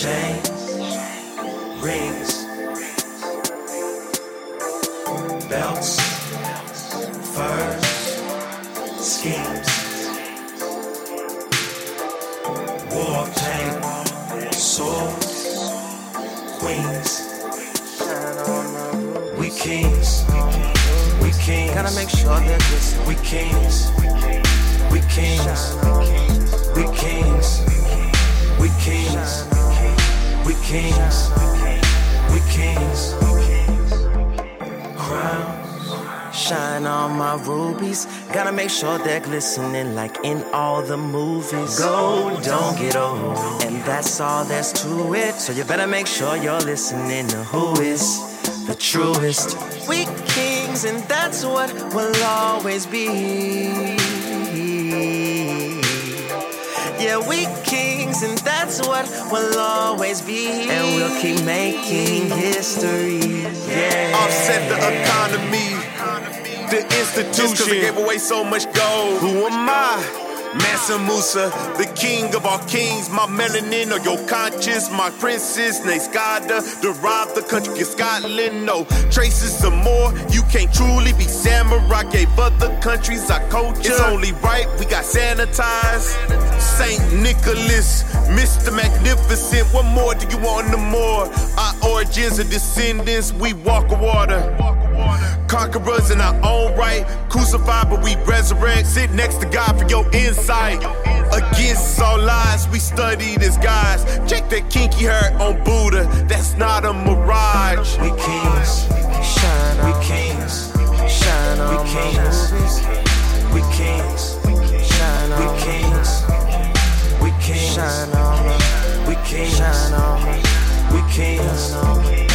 Chains, rings, belts, furs, schemes, war pain, swords, queens. We kings, we kings. Gotta make sure that we kings, we kings, we kings, we kings. Kings, we kings. Crowns, shine on my rubies. Gotta make sure they're glistening like in all the movies. Gold don't get old, and that's all there's to it. So you better make sure you're listening to who is the truest. We kings, and that's what we'll always be. Yeah, we kings, and that's what we'll always be. And we'll keep making history. Yeah. Offset the economy, the institution. Cause they gave away so much gold. Who am I? Mansa Musa, the king of all kings, my melanin or your conscience, my princess, Scota, derived the country of Scotland. No traces of more, you can't truly be samurai. Gave other countries our culture. It's only right we got sanitized. Saint Nicholas, Mr. Magnificent, what more do you want no more? Our origins are descendants, we walk water. Conquerors in our own right, crucified but we resurrect. Sit next to God for your insight. Against all lies, we study this guys. Check that kinky hair on Buddha, that's not a mirage. we kings, Shine we kings, shine we on my kings, rubies. we kings, Shine we on, kings, we kings, shine on, my- we kings, shine on, we kings.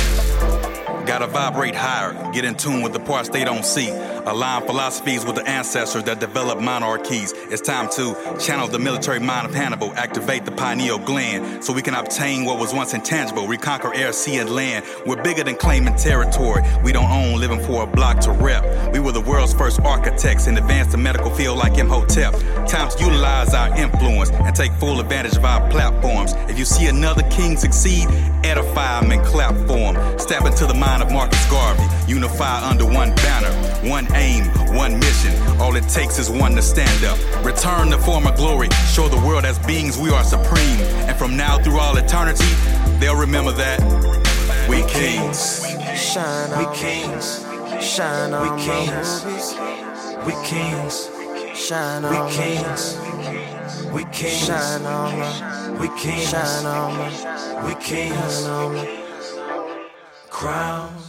Gotta vibrate higher, get in tune with the parts they don't see. Align philosophies with the ancestors that developed monarchies. It's time to channel the military mind of Hannibal, activate the pineal gland so we can obtain what was once intangible, reconquer air, sea, and land. We're bigger than claiming territory. We don't own living for a block to rep. We were the world's first architects and advanced the medical field like Imhotep. Utilize our influence and take full advantage of our platforms. If you see another king succeed, edify him and clap for him. Step into the mind of Marcus Garvey. Unify under one banner, one aim, one mission. All it takes is one to stand up. Return the former glory. Show the world as beings we are supreme. And from now through all eternity, they'll remember that we kings. Shine We on, kings, shine we on my kings, we kings, Shine we on, my- kings, we kings, shine on, my- we kings, shine on, we kings. shine on. my- Crowns,